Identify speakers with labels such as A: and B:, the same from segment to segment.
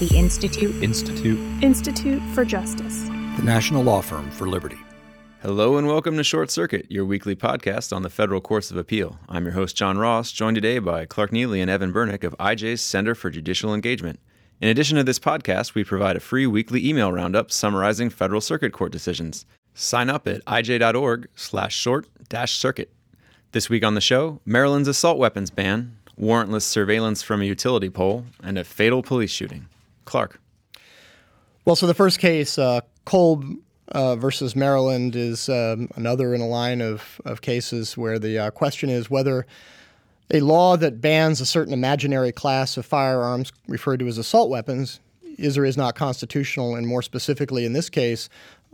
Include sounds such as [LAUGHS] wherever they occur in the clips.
A: The Institute.
B: Institute.
C: Institute for Justice.
D: The National Law Firm for Liberty.
B: Hello and welcome to Short Circuit, your weekly podcast on the federal courts of appeal. I'm your host, John Ross, joined today by Clark Neily and Evan Bernick of IJ's Center for Judicial Engagement. In addition to this podcast, we provide a free weekly email roundup summarizing federal circuit court decisions. Sign up at ij.org slash short dash circuit. This week on the show, Maryland's assault weapons ban, warrantless surveillance from a utility pole, and a fatal police shooting. Clark.
E: Well, so the first case, uh, Kolb uh, versus Maryland, is um, another in a line of, of cases where the uh, question is whether a law that bans a certain imaginary class of firearms, referred to as assault weapons, is or is not constitutional, and more specifically in this case,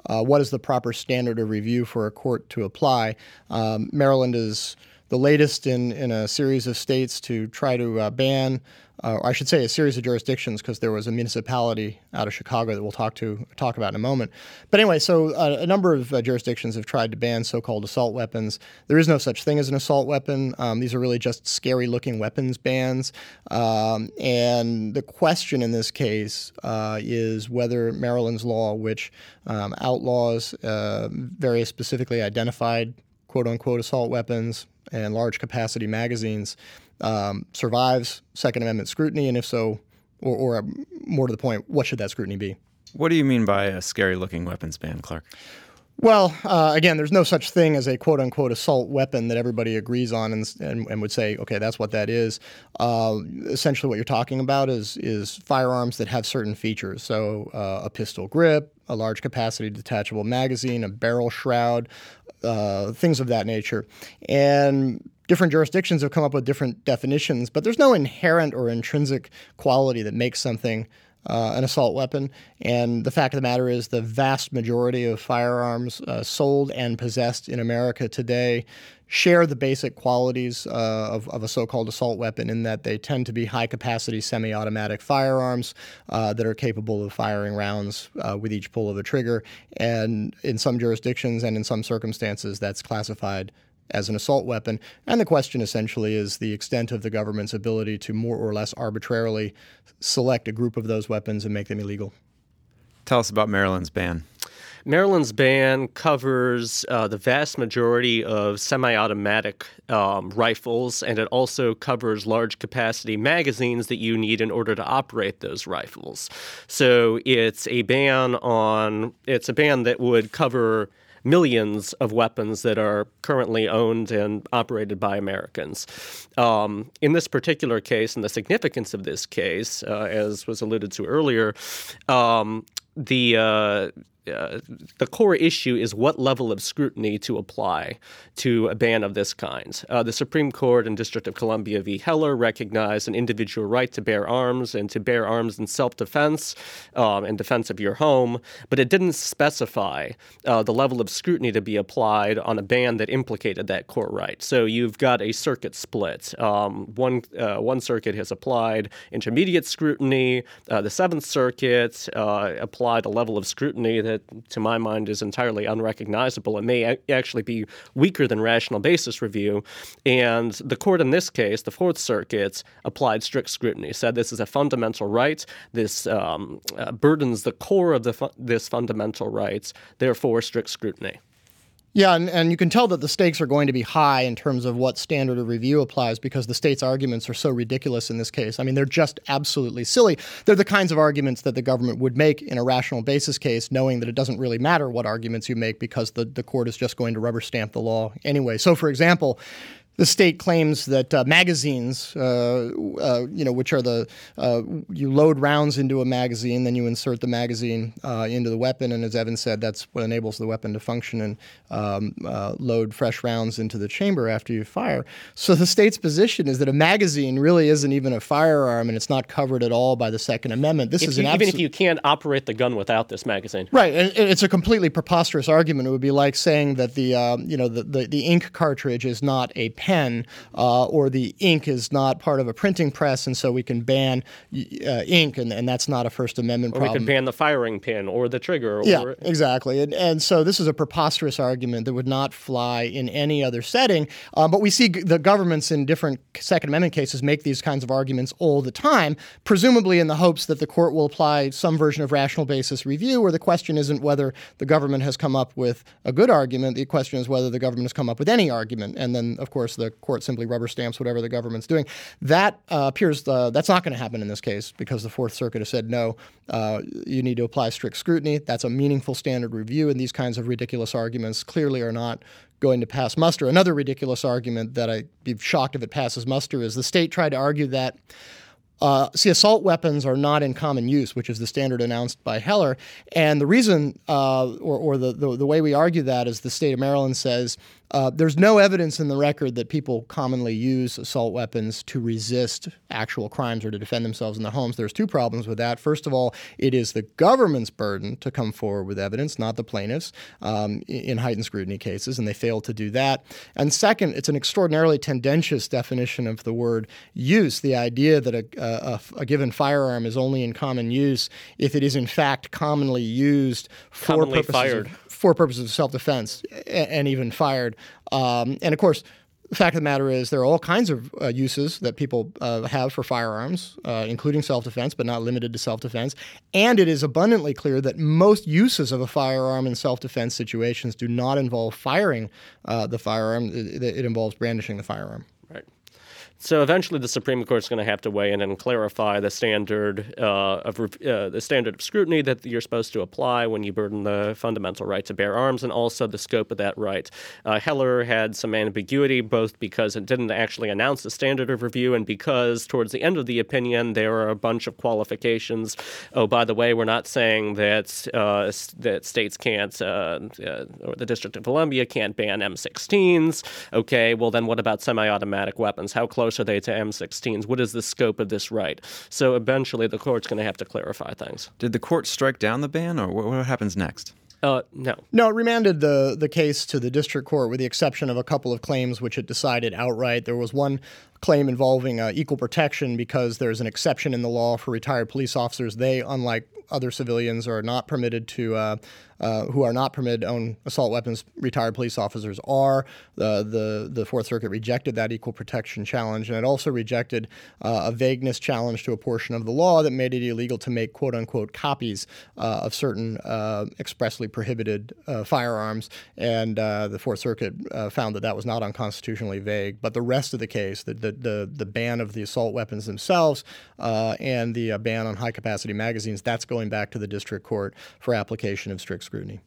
E: uh, what is the proper standard of review for a court to apply? Um, Maryland is the latest in, in a series of states to try to uh, ban uh, I should say a series of jurisdictions because there was a municipality out of Chicago that we'll talk to talk about in a moment. But anyway, so uh, a number of uh, jurisdictions have tried to ban so-called assault weapons. There is no such thing as an assault weapon. Um, these are really just scary-looking weapons bans. Um, and the question in this case uh, is whether Maryland's law, which um, outlaws uh, various specifically identified quote-unquote assault weapons and large capacity magazines um, survives Second Amendment scrutiny, and if so, or, or uh, more to the point, what should that scrutiny be?
B: What do you mean by a scary looking weapons ban, Clark?
E: Well, uh, again, there's no such thing as a quote unquote assault weapon that everybody agrees on and, and, and would say, okay, that's what that is. Uh, essentially, what you're talking about is, is firearms that have certain features. So, uh, a pistol grip, a large capacity detachable magazine, a barrel shroud, uh, things of that nature. And different jurisdictions have come up with different definitions, but there's no inherent or intrinsic quality that makes something uh, an assault weapon. And the fact of the matter is, the vast majority of firearms uh, sold and possessed in America today share the basic qualities uh, of, of, a so called assault weapon in that they tend to be high capacity semi automatic firearms uh, that are capable of firing rounds uh, with each pull of a trigger. And in some jurisdictions and in some circumstances, that's classified as an assault weapon. And the question essentially is the extent of the government's ability to more or less arbitrarily select a group of those weapons and make them illegal.
B: Tell us about Maryland's ban.
F: Maryland's ban covers uh, the vast majority of semi automatic um, rifles, and it also covers large capacity magazines that you need in order to operate those rifles. So it's a ban on, it's a ban that would cover millions of weapons that are currently owned and operated by Americans. Um, in this particular case, and the significance of this case, uh, as was alluded to earlier, um, the uh, uh, the core issue is what level of scrutiny to apply to a ban of this kind. Uh, the Supreme Court in District of Columbia v. Heller recognized an individual right to bear arms and to bear arms in self defense um, and defense of your home, but it didn't specify uh, the level of scrutiny to be applied on a ban that implicated that core right. So you've got a circuit split. Um, one, uh, one circuit has applied intermediate scrutiny, uh, the Seventh Circuit applied a level of scrutiny that that, to my mind, is entirely unrecognizable and may actually be weaker than rational basis review. And the court in this case, the Fourth Circuit, applied strict scrutiny, said this is a fundamental right. This um, uh, burdens the core of fu- this fundamental right. Therefore, strict scrutiny.
E: Yeah, and, and you can tell that the stakes are going to be high in terms of what standard of review applies because the state's arguments are so ridiculous in this case. I mean, they're just absolutely silly. They're the kinds of arguments that the government would make in a rational basis case, knowing that it doesn't really matter what arguments you make because the, the court is just going to rubber stamp the law anyway. So, for example, the state claims that uh, magazines, uh, uh, you know, which are the uh, you load rounds into a magazine, then you insert the magazine uh, into the weapon, and as Evan said, that's what enables the weapon to function and um, uh, load fresh rounds into the chamber after you fire. So the state's position is that a magazine really isn't even a firearm, and it's not covered at all by the Second Amendment.
F: This if is you, even if you can't operate the gun without this magazine,
E: right? And it's a completely preposterous argument. It would be like saying that the um, you know the, the, the ink cartridge is not a pen, uh, or the ink is not part of a printing press, and so we can ban uh, ink, and, and that's not a First Amendment
F: or
E: problem.
F: we could ban the firing pin or the trigger.
E: Yeah,
F: or,
E: exactly. And, and so this is a preposterous argument that would not fly in any other setting. Uh, but we see g- the governments in different Second Amendment cases make these kinds of arguments all the time, presumably in the hopes that the court will apply some version of rational basis review, where the question isn't whether the government has come up with a good argument. The question is whether the government has come up with any argument. And then, of course, the court simply rubber stamps whatever the government's doing. That uh, appears uh, that's not going to happen in this case because the Fourth Circuit has said no. Uh, you need to apply strict scrutiny. That's a meaningful standard review, and these kinds of ridiculous arguments clearly are not going to pass muster. Another ridiculous argument that I'd be shocked if it passes muster is the state tried to argue that. Uh, see, assault weapons are not in common use, which is the standard announced by Heller. And the reason, uh, or, or the, the, the, way we argue that is the state of Maryland says uh, there's no evidence in the record that people commonly use assault weapons to resist actual crimes or to defend themselves in their homes. There's two problems with that. First of all, it is the government's burden to come forward with evidence, not the plaintiffs, um, in heightened scrutiny cases, and they fail to do that. And second, it's an extraordinarily tendentious definition of the word use, the idea that a, a, a given firearm is only in common use if it is in fact commonly used for
F: Commonly
E: purposes
F: fired.
E: Of, for purposes of self-defense and even fired. Um, and of course, the fact of the matter is there are all kinds of uh, uses that people uh, have for firearms, uh, including self-defense, but not limited to self-defense. And it is abundantly clear that most uses of a firearm in self-defense situations do not involve firing uh, the firearm. It, it involves brandishing the firearm.
F: So eventually, the Supreme Court is going to have to weigh in and clarify the standard uh, of uh, the standard of scrutiny that you're supposed to apply when you burden the fundamental right to bear arms, and also the scope of that right. Uh, Heller had some ambiguity, both because it didn't actually announce the standard of review, and because towards the end of the opinion there are a bunch of qualifications. Oh, by the way, we're not saying that uh, that states can't, uh, uh, or the District of Columbia can't ban M16s. Okay, well then, what about semi-automatic weapons? How close are they to M16s? What is the scope of this right? So eventually, the court's going to have to clarify things.
B: Did the court strike down the ban, or what, what happens next?
F: Uh, no.
E: No, it remanded the the case to the district court with the exception of a couple of claims which it decided outright. There was one claim involving uh, equal protection because there's an exception in the law for retired police officers. They, unlike other civilians, are not permitted to. Uh, uh, who are not permitted to own assault weapons, retired police officers are. The the Fourth Circuit rejected that equal protection challenge, and it also rejected uh, a vagueness challenge to a portion of the law that made it illegal to make quote unquote copies uh, of certain uh, expressly prohibited firearms. And the Fourth Circuit found that that was not unconstitutionally vague. But the rest of the case, the the the, the ban of the assault weapons themselves and the ban on high capacity magazines, that's going back to the district court for application of strict scrutiny.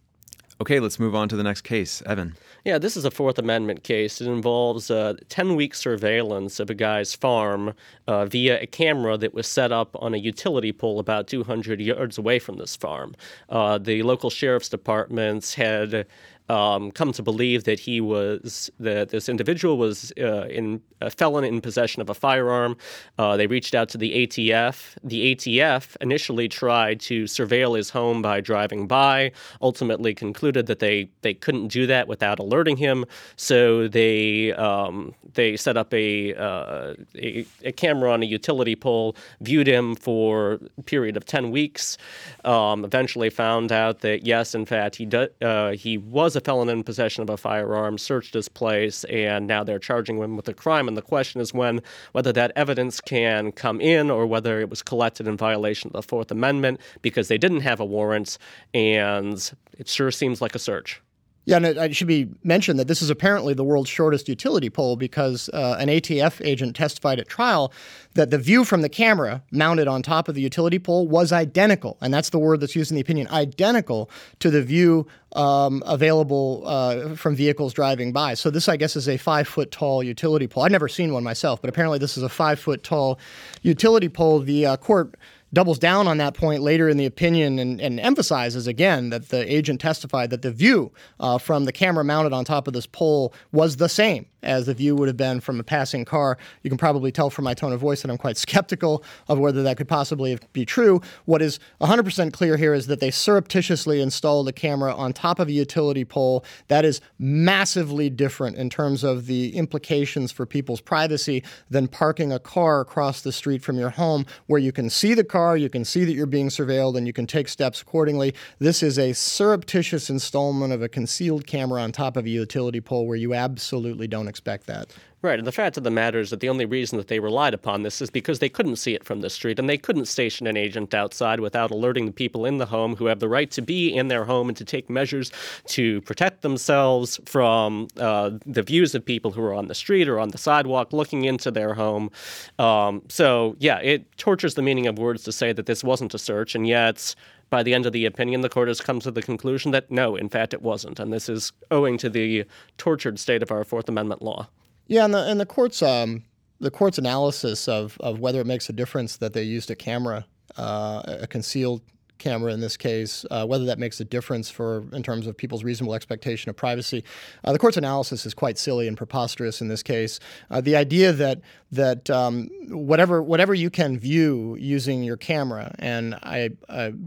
B: Okay, let's move on to the next case. Evan.
F: Yeah, this is a Fourth Amendment case. It involves uh, 10 week surveillance of a guy's farm uh, via a camera that was set up on a utility pole about 200 yards away from this farm. Uh, the local sheriff's departments had um, come to believe that he was that this individual was uh, in a felon in possession of a firearm. Uh, they reached out to the ATF. The ATF initially tried to surveil his home by driving by. Ultimately, concluded that they they couldn't do that without alerting him. So they um, they set up a, uh, a, a camera on a utility pole, viewed him for a period of ten weeks. Um, eventually, found out that yes, in fact, he do, uh, he was a felon in possession of a firearm, searched his place, and now they're charging him with a crime. And the question is when whether that evidence can come in or whether it was collected in violation of the Fourth Amendment because they didn't have a warrant, and it sure seems like a search.
E: Yeah, and it, it, should be mentioned that this is apparently the world's shortest utility pole because uh, an ATF agent testified at trial that the view from the camera mounted on top of the utility pole was identical, and that's the word that's used in the opinion, identical to the view um, available uh, from vehicles driving by. So this, I guess, is a five foot tall utility pole. I've never seen one myself, but apparently this is a five foot tall utility pole. The uh, court doubles down on that point later in the opinion and, and emphasizes again that the agent testified that the view uh, from the camera mounted on top of this pole was the same as the view would have been from a passing car. You can probably tell from my tone of voice that I'm quite [LAUGHS] skeptical of whether that could possibly be true. What is 100% clear here is that they surreptitiously installed a camera on top of a utility pole. That is massively different in terms of the implications for people's privacy than parking a car across the street from your home where you can see the car, you can see that you're being surveilled, and you can take steps accordingly. This is a surreptitious installment of a concealed camera on top of a utility pole where you absolutely don't expect that.
F: Right, and the fact of the matter is that the only reason that they relied upon this is because they couldn't see it from the street, and they couldn't station an agent outside without alerting the people in the home who have the right to be in their home and to take measures to protect themselves from uh, the views of people who are on the street or on the sidewalk looking into their home. Um, so, yeah, it tortures the meaning of words to say that this wasn't a search, and yet by the end of the opinion, the court has come to the conclusion that no, in fact, it wasn't. And this is owing to the tortured state of our Fourth Amendment law.
E: Yeah, and the and the court's um, the court's analysis of of whether it makes a difference that they used a camera, uh, a concealed camera in this case, uh, whether that makes a difference for in terms of people's reasonable expectation of privacy. Uh, the court's analysis is quite silly and preposterous in this case. Uh, the idea that that um, whatever whatever you can view using your camera, and I,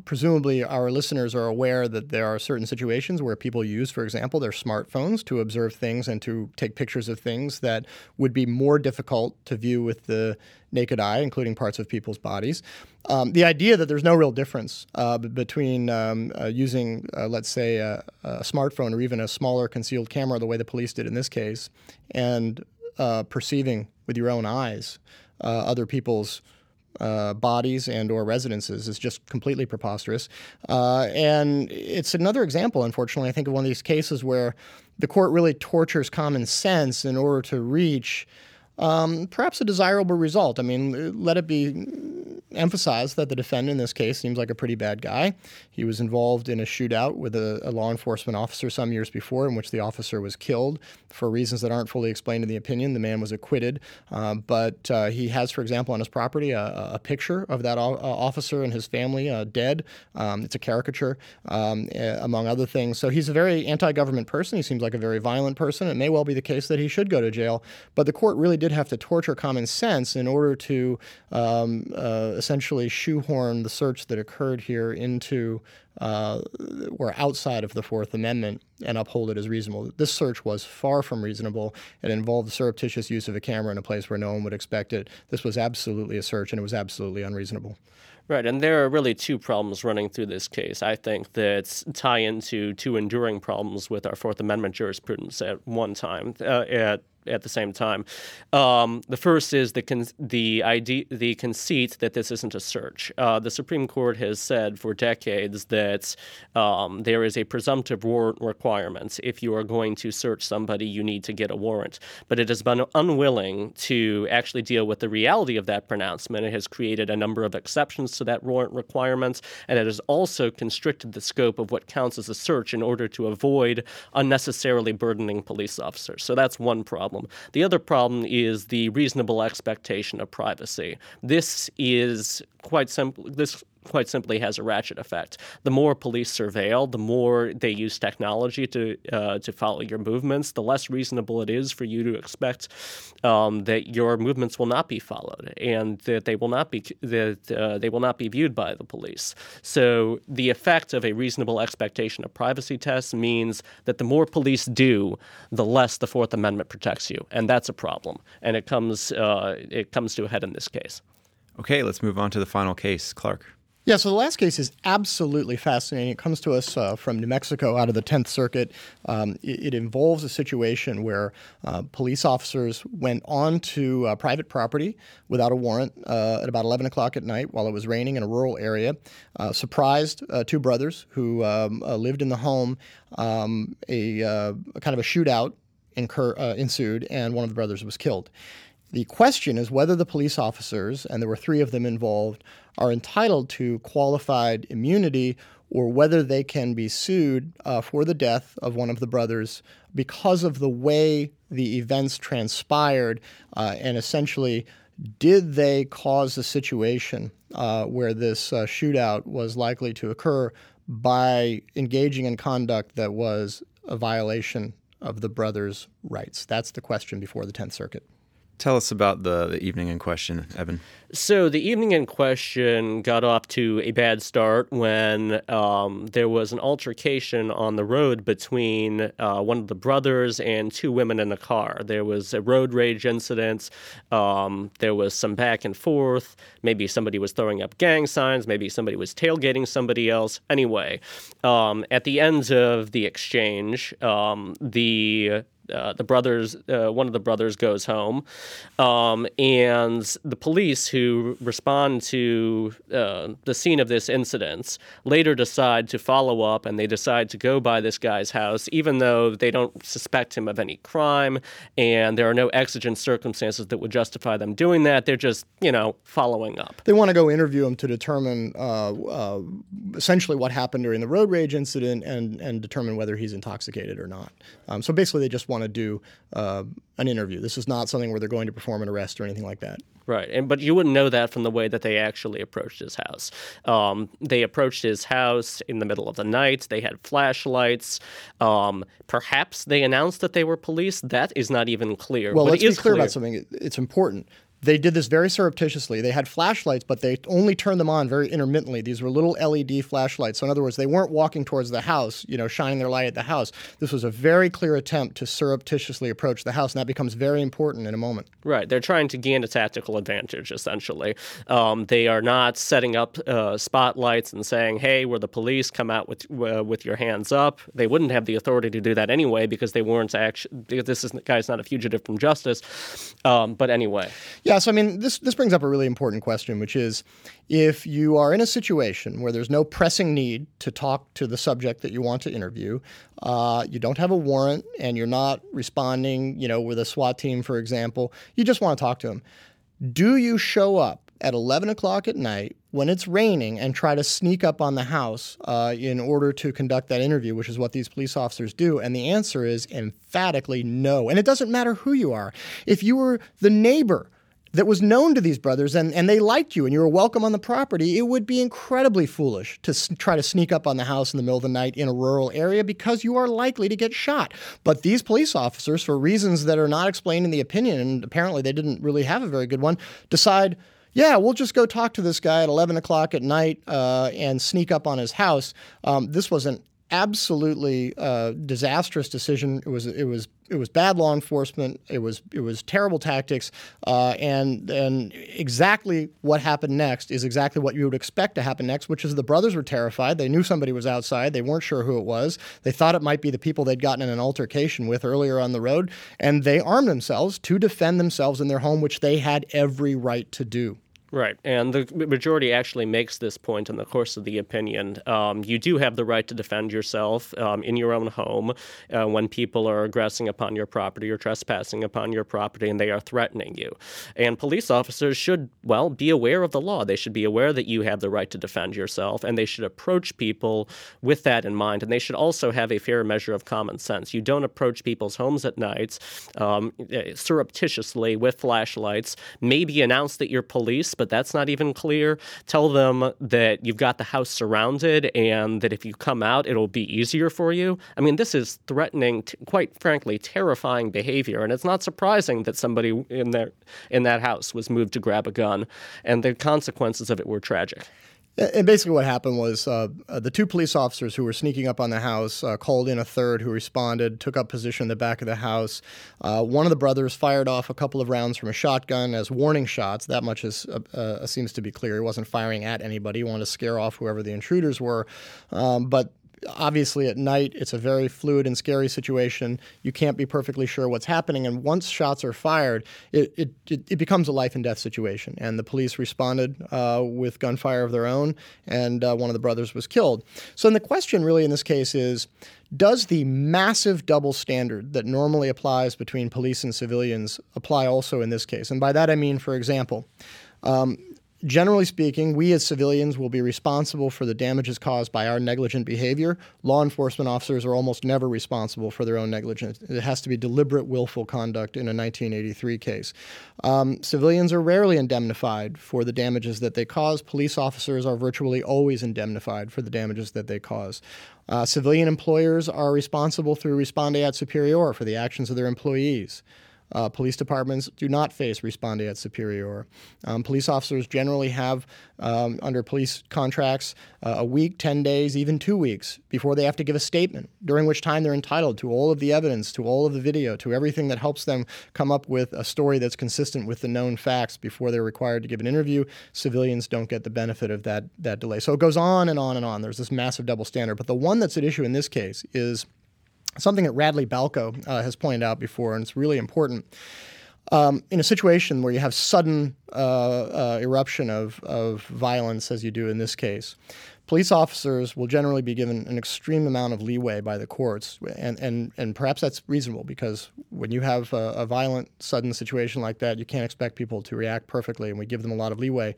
E: presumably our listeners are aware that there are certain situations where people use, for example, their smartphones to observe things and to take pictures of things that would be more difficult to view with the naked eye, including parts of people's bodies. Um, the idea that there's no real difference uh, between um, uh, using, uh, let's say, a, a, smartphone or even a smaller concealed camera, the way the police did in this case, and uh, perceiving with your own eyes uh, other people's uh, bodies and or residences is just completely preposterous. and it's another example, unfortunately, I think of one of these cases where the court really tortures common sense in order to reach um, perhaps a desirable result. I mean, let it be emphasized that the defendant in this case seems like a pretty bad guy. He was involved in a shootout with a, a, law enforcement officer some years before, in which the officer was killed for reasons that aren't fully explained in the opinion. The man was acquitted, uh, but uh, he has, for example, on his property a, a picture of that o- uh, officer and his family uh, dead. Um, it's a caricature, um, among other things. So he's a very anti-government person. He seems like a very violent person. It may well be the case that he should go to jail, but the court really did have to torture common sense in order to um, uh, essentially shoehorn the search that occurred here into uh, or outside of the Fourth Amendment and uphold it as reasonable. This search was far from reasonable. It involved the surreptitious use of a camera in a place where no one would expect it. This was absolutely a search, and it was absolutely unreasonable.
F: Right, and there are really two problems running through this case. I think that tie into two enduring problems with our Fourth Amendment jurisprudence at one time. Uh, at at the same time. Um, the first is the con- the idea, the conceit that this isn't a search. Uh, the Supreme Court has said for decades that um, there is a presumptive warrant requirement. If you are going to search somebody, you need to get a warrant. But it has been unwilling to actually deal with the reality of that pronouncement. It has created a number of exceptions to that warrant requirement, and it has also constricted the scope of what counts as a search in order to avoid unnecessarily burdening police officers. So that's one problem problem. The other problem is the reasonable expectation of privacy. This is quite simple. This quite simply has a ratchet effect. The more police surveil, the more they use technology to uh, to follow your movements, the less reasonable it is for you to expect um, that your movements will not be followed and that they will not be that uh, they will not be viewed by the police. So the effect of a reasonable expectation of privacy test means that the more police do, the less the Fourth Amendment protects you, and that's a problem. And it comes uh, it comes to a head in this case.
B: Okay, let's move on to the final case, Clark.
E: Yeah, so the last case is absolutely fascinating. It comes to us uh, from New Mexico out of the 10th Circuit. Um, it, it, involves a situation where uh, police officers went onto uh, private property without a warrant uh, at about 11 o'clock at night while it was raining in a rural area, uh, surprised uh, two brothers who um, lived in the home. Um, a, a, kind of a shootout incur, ensued, and one of the brothers was killed. The question is whether the police officers, and there were three of them involved, are entitled to qualified immunity or whether they can be sued uh, for the death of one of the brothers because of the way the events transpired uh, and essentially did they cause a situation uh, where this uh, shootout was likely to occur by engaging in conduct that was a violation of the brothers' rights? That's the question before the Tenth Circuit.
B: Tell us about the, the evening in question, Evan.
F: So the evening in question got off to a bad start when um, there was an altercation on the road between uh, one of the brothers and two women in a car. There was a road rage incident. Um, there was some back and forth. Maybe somebody was throwing up gang signs. Maybe somebody was tailgating somebody else. Anyway, um, at the end of the exchange, um, the uh, the brothers, uh, one of the brothers goes home, um, and the police who respond to uh, the scene of this incident later decide to follow up and they decide to go by this guy's house, even though they don't suspect him of any crime and there are no exigent circumstances that would justify them doing that. They're just, you know, following up.
E: They want to go interview him to determine uh, uh, essentially what happened during the road rage incident and, and determine whether he's intoxicated or not. Um, so basically, they just want want to do uh, an interview. This is not something where they're going to perform an arrest or anything like that.
F: Right, and but you wouldn't know that from the way that they actually approached his house. Um, they approached his house in the middle of the night. They had flashlights. Um, perhaps they announced that they were police. That is not even clear.
E: Well,
F: but
E: let's
F: it
E: be clear,
F: clear
E: about something. It's important. They did this very surreptitiously. They had flashlights, but they only turned them on very intermittently. These were little LED flashlights. So in other words, they weren't walking towards the house, you know, shining their light at the house. This was a very clear attempt to surreptitiously approach the house, and that becomes very important in a moment.
F: Right. They're trying to gain a tactical advantage, essentially. Um, they are not setting up uh, spotlights and saying, "Hey, we're the police. Come out with uh, with your hands up." They wouldn't have the authority to do that anyway because they weren't actually. This is, guy's not a fugitive from justice. Um, but anyway.
E: Yeah. So I mean, this this brings up a really important question, which is, if you are in a situation where there's no pressing need to talk to the subject that you want to interview, uh, you don't have a warrant, and you're not responding, you know, with a SWAT team, for example, you just want to talk to them. Do you show up at 11 o'clock at night when it's raining and try to sneak up on the house uh, in order to conduct that interview, which is what these police officers do? And the answer is emphatically no. And it doesn't matter who you are. If you were the neighbor, that was known to these brothers and, and they liked you and you were welcome on the property, it would be incredibly foolish to s- try to sneak up on the house in the middle of the night in a rural area because you are likely to get shot. But these police officers, for reasons that are not explained in the opinion, and apparently they didn't really have a very good one, decide yeah, we'll just go talk to this guy at 11 o'clock at night uh, and sneak up on his house. Um, this was an absolutely uh, disastrous decision. It was it was it was bad law enforcement. It was it was terrible tactics, uh, and and exactly what happened next is exactly what you would expect to happen next, which is the brothers were terrified. They knew somebody was outside. They weren't sure who it was. They thought it might be the people they'd gotten in an altercation with earlier on the road, and they armed themselves to defend themselves in their home, which they had every right to do.
F: Right, and the majority actually makes this point in the course of the opinion. Um, you do have the right to defend yourself um, in your own home uh, when people are aggressing upon your property or trespassing upon your property and they are threatening you. And police officers should, well, be aware of the law. They should be aware that you have the right to defend yourself and they should approach people with that in mind. And they should also have a fair measure of common sense. You don't approach people's homes at night um, eh, surreptitiously with flashlights, maybe announce that you're police but that's not even clear. Tell them that you've got the house surrounded and that if you come out, it'll be easier for you. I mean, this is threatening, t- quite frankly, terrifying behavior, and it's not surprising that somebody in there in that house was moved to grab a gun, and the consequences of it were tragic.
E: And basically, what happened was uh, uh, the two police officers who were sneaking up on the house uh, called in a third who responded, took up position in the back of the house. Uh, one of the brothers fired off a couple of rounds from a shotgun as warning shots. That much is, uh, uh, seems to be clear. He wasn't firing at anybody. He wanted to scare off whoever the intruders were. Um, but obviously at night it's a very fluid and scary situation. You can't be perfectly sure what's happening and once shots are fired it, it, it, becomes a life and death situation. And the police responded uh, with gunfire of their own and uh, one of the brothers was killed. So then the question really in this case is does the massive double standard that normally applies between police and civilians apply also in this case? And by that i mean for example um, generally speaking, we as civilians will be responsible for the damages caused by our negligent behavior. Law enforcement officers are almost never responsible for their own negligence. It has to be deliberate, willful conduct in a 1983 case. Um, civilians are rarely indemnified for the damages that they cause. Police officers are virtually always indemnified for the damages that they cause. Uh, civilian employers are responsible through respondeat superior for the actions of their employees. Uh, police departments do not face respondeat superior. Um, police officers generally have, um, under police contracts, uh, a week, 10 days, even two weeks before they have to give a statement, during which time they're entitled to all of the evidence, to all of the video, to everything that helps them come up with a story that's consistent with the known facts before they're required to give an interview. Civilians don't get the benefit of that, that delay. So it goes on and on and on. There's this massive double standard. But the one that's at issue in this case is something that Radley Balko uh, has pointed out before, and it's really important. Um, in a situation where you have sudden uh, uh, eruption of, of violence, as you do in this case, police officers will generally be given an extreme amount of leeway by the courts, and, and, and perhaps that's reasonable because when you have a, a violent, sudden situation like that, you can't expect people to react perfectly, and we give them a lot of leeway.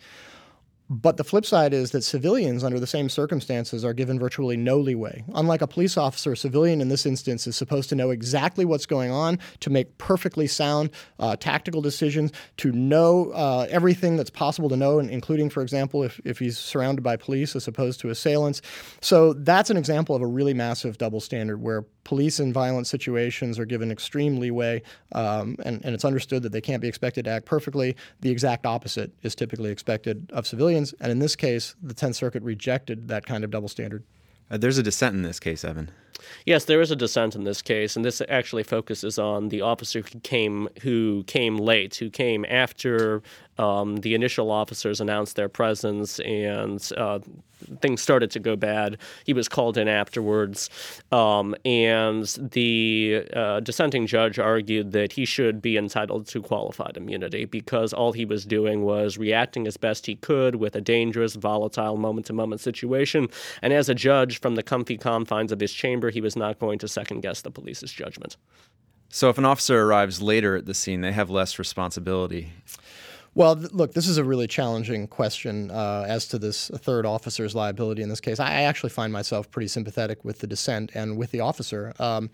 E: But the flip side is that civilians, under the same circumstances, are given virtually no leeway. Unlike a police officer, a civilian in this instance is supposed to know exactly what's going on, to make perfectly sound uh, tactical decisions, to know uh, everything that's possible to know, including, for example, if, if he's surrounded by police as opposed to assailants. So that's an example of a really massive double standard where police in violent situations are given extreme leeway, um, and, and it's understood that they can't be expected to act perfectly. The exact opposite is typically expected of civilians, and in this case, the Tenth Circuit rejected that kind of double standard.
B: Uh, there's a dissent in this case, Evan.
F: Yes, there is a dissent in this case, and this actually focuses on the officer who came who came late, who came after um, the initial officers announced their presence and uh, things started to go bad. He was called in afterwards, um, and the uh, dissenting judge argued that he should be entitled to qualified immunity because all he was doing was reacting as best he could with a dangerous, volatile, moment to moment situation. And as a judge from the comfy confines of his chamber, he was not going to second guess the police's judgment.
B: So, if an officer arrives later at the scene, they have less responsibility.
E: Well, th- look, this is a really challenging question uh, as to this third officer's liability in this case. I actually find myself pretty sympathetic with the dissent and with the officer. Um,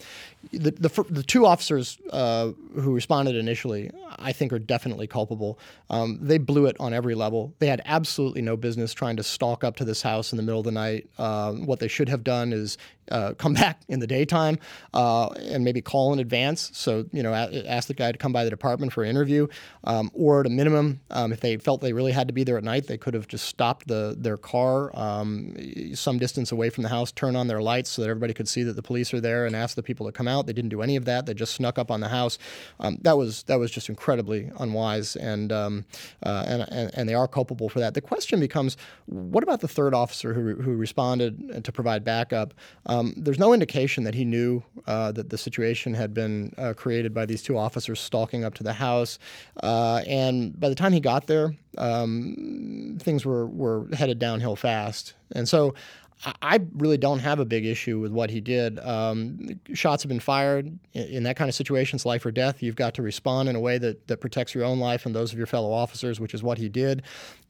E: the, the, the, two officers uh, who responded initially, I think, are definitely culpable. Um, they blew it on every level. They had absolutely no business trying to stalk up to this house in the middle of the night. Um, what they should have done is uh, come [LAUGHS] back in the daytime uh, and maybe call in advance. So, you know, a- ask the guy to come by the department for an interview. Um, or at a minimum, um, if they felt they really had to be there at night, they could have just stopped the, their car um, some distance away from the house, turn on their lights so that everybody could see that the police are there and ask the people to come out. They didn't do any of that. They just snuck up on the house. Um, that was that was just incredibly unwise, and, um, uh, and, and, and they are culpable for that. The question becomes, what about the third officer who, who responded to provide backup? Um, there's no indication that he knew uh, that the situation had been uh, created by these two officers stalking up to the house. Uh, and by the time he got there, um, things were, were headed downhill fast. And so I really don't have a big issue with what he did. Um, shots have been fired. In, that kind of situation, it's life or death. You've got to respond in a way that, that protects your own life and those of your fellow officers, which is what he did.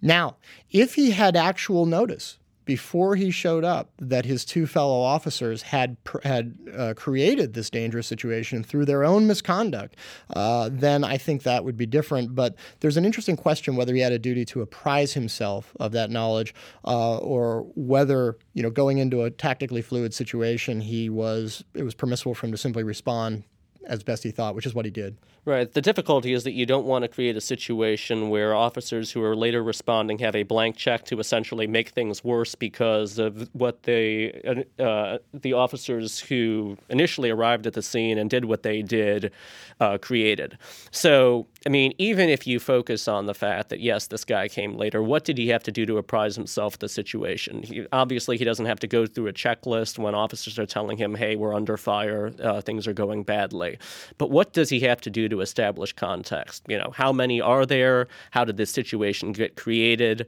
E: Now, if he had actual notice before he showed up that his two fellow officers had had uh, created this dangerous situation through their own misconduct, uh, then I think that would be different. But there's an interesting question whether he had a duty to apprise himself of that knowledge, uh, or whether you know going into a tactically fluid situation, he was it was permissible for him to simply respond as best he thought, which is what he did.
F: Right. The difficulty is that you don't want to create a situation where officers who are later responding have a blank check to essentially make things worse because of what they, uh, the officers who initially arrived at the scene and did what they did uh, created. So, I mean, even if you focus on the fact that, yes, this guy came later, what did he have to do to apprise himself of the situation? He, obviously, he doesn't have to go through a checklist when officers are telling him, hey, we're under fire, uh, things are going badly. But what does he have to do to establish context. You know, how many are there? How did this situation get created?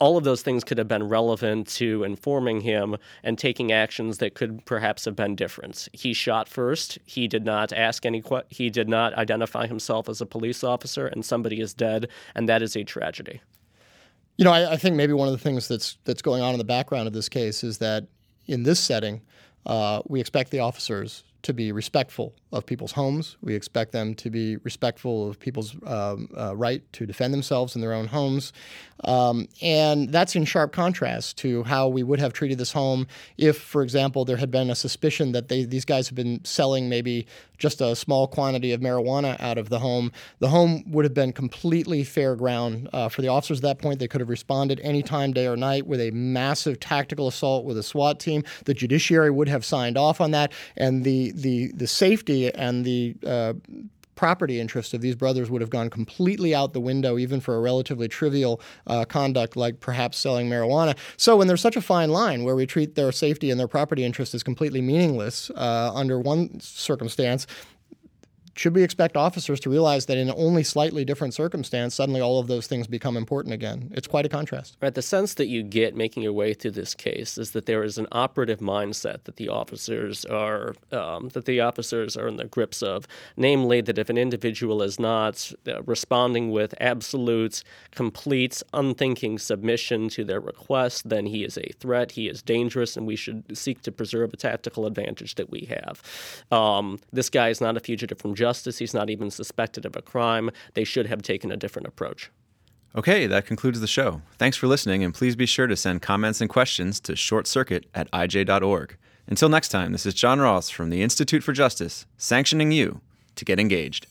F: All of those things could have been relevant to informing him and taking actions that could perhaps have been different. He shot first. He did not ask any. He did not identify himself as a police officer, and somebody is dead, and that is a tragedy.
E: You know, I, I, think maybe one of the things that's that's going on in the background of this case is that in this setting, uh, we expect the officers to be respectful of people's homes. We expect them to be respectful of people's um, uh, right to defend themselves in their own homes. Um, and that's in sharp contrast to how we would have treated this home if, for example, there had been a suspicion that they, these guys have been selling maybe just a small quantity of marijuana out of the home. The home would have been completely fair ground uh, for the officers at that point. They could have responded anytime, day or night, with a massive tactical assault with a SWAT team. The judiciary would have signed off on that, and the the the safety and the uh, property interests of these brothers would have gone completely out the window, even for a relatively trivial uh, conduct like perhaps selling marijuana. So, when there's such a fine line where we treat their safety and their property interest as completely meaningless uh, under one circumstance, should we expect officers to realize that in only slightly different circumstance, suddenly all of those things become important again? It's quite a contrast.
F: Right. The sense that you get making your way through this case is that there is an operative mindset that the officers are um, that the officers are in the grips of, namely that if an individual is not uh, responding with absolute, complete, unthinking submission to their request, then he is a threat. He is dangerous, and we should seek to preserve a tactical advantage that we have. Um, this guy is not a fugitive from justice justice. He's not even suspected of a crime. They should have taken a different approach.
B: Okay, that concludes the show. Thanks for listening, and please be sure to send comments and questions to shortcircuit at ij.org. Until next time, this is John Ross from the Institute for Justice, sanctioning you to get engaged.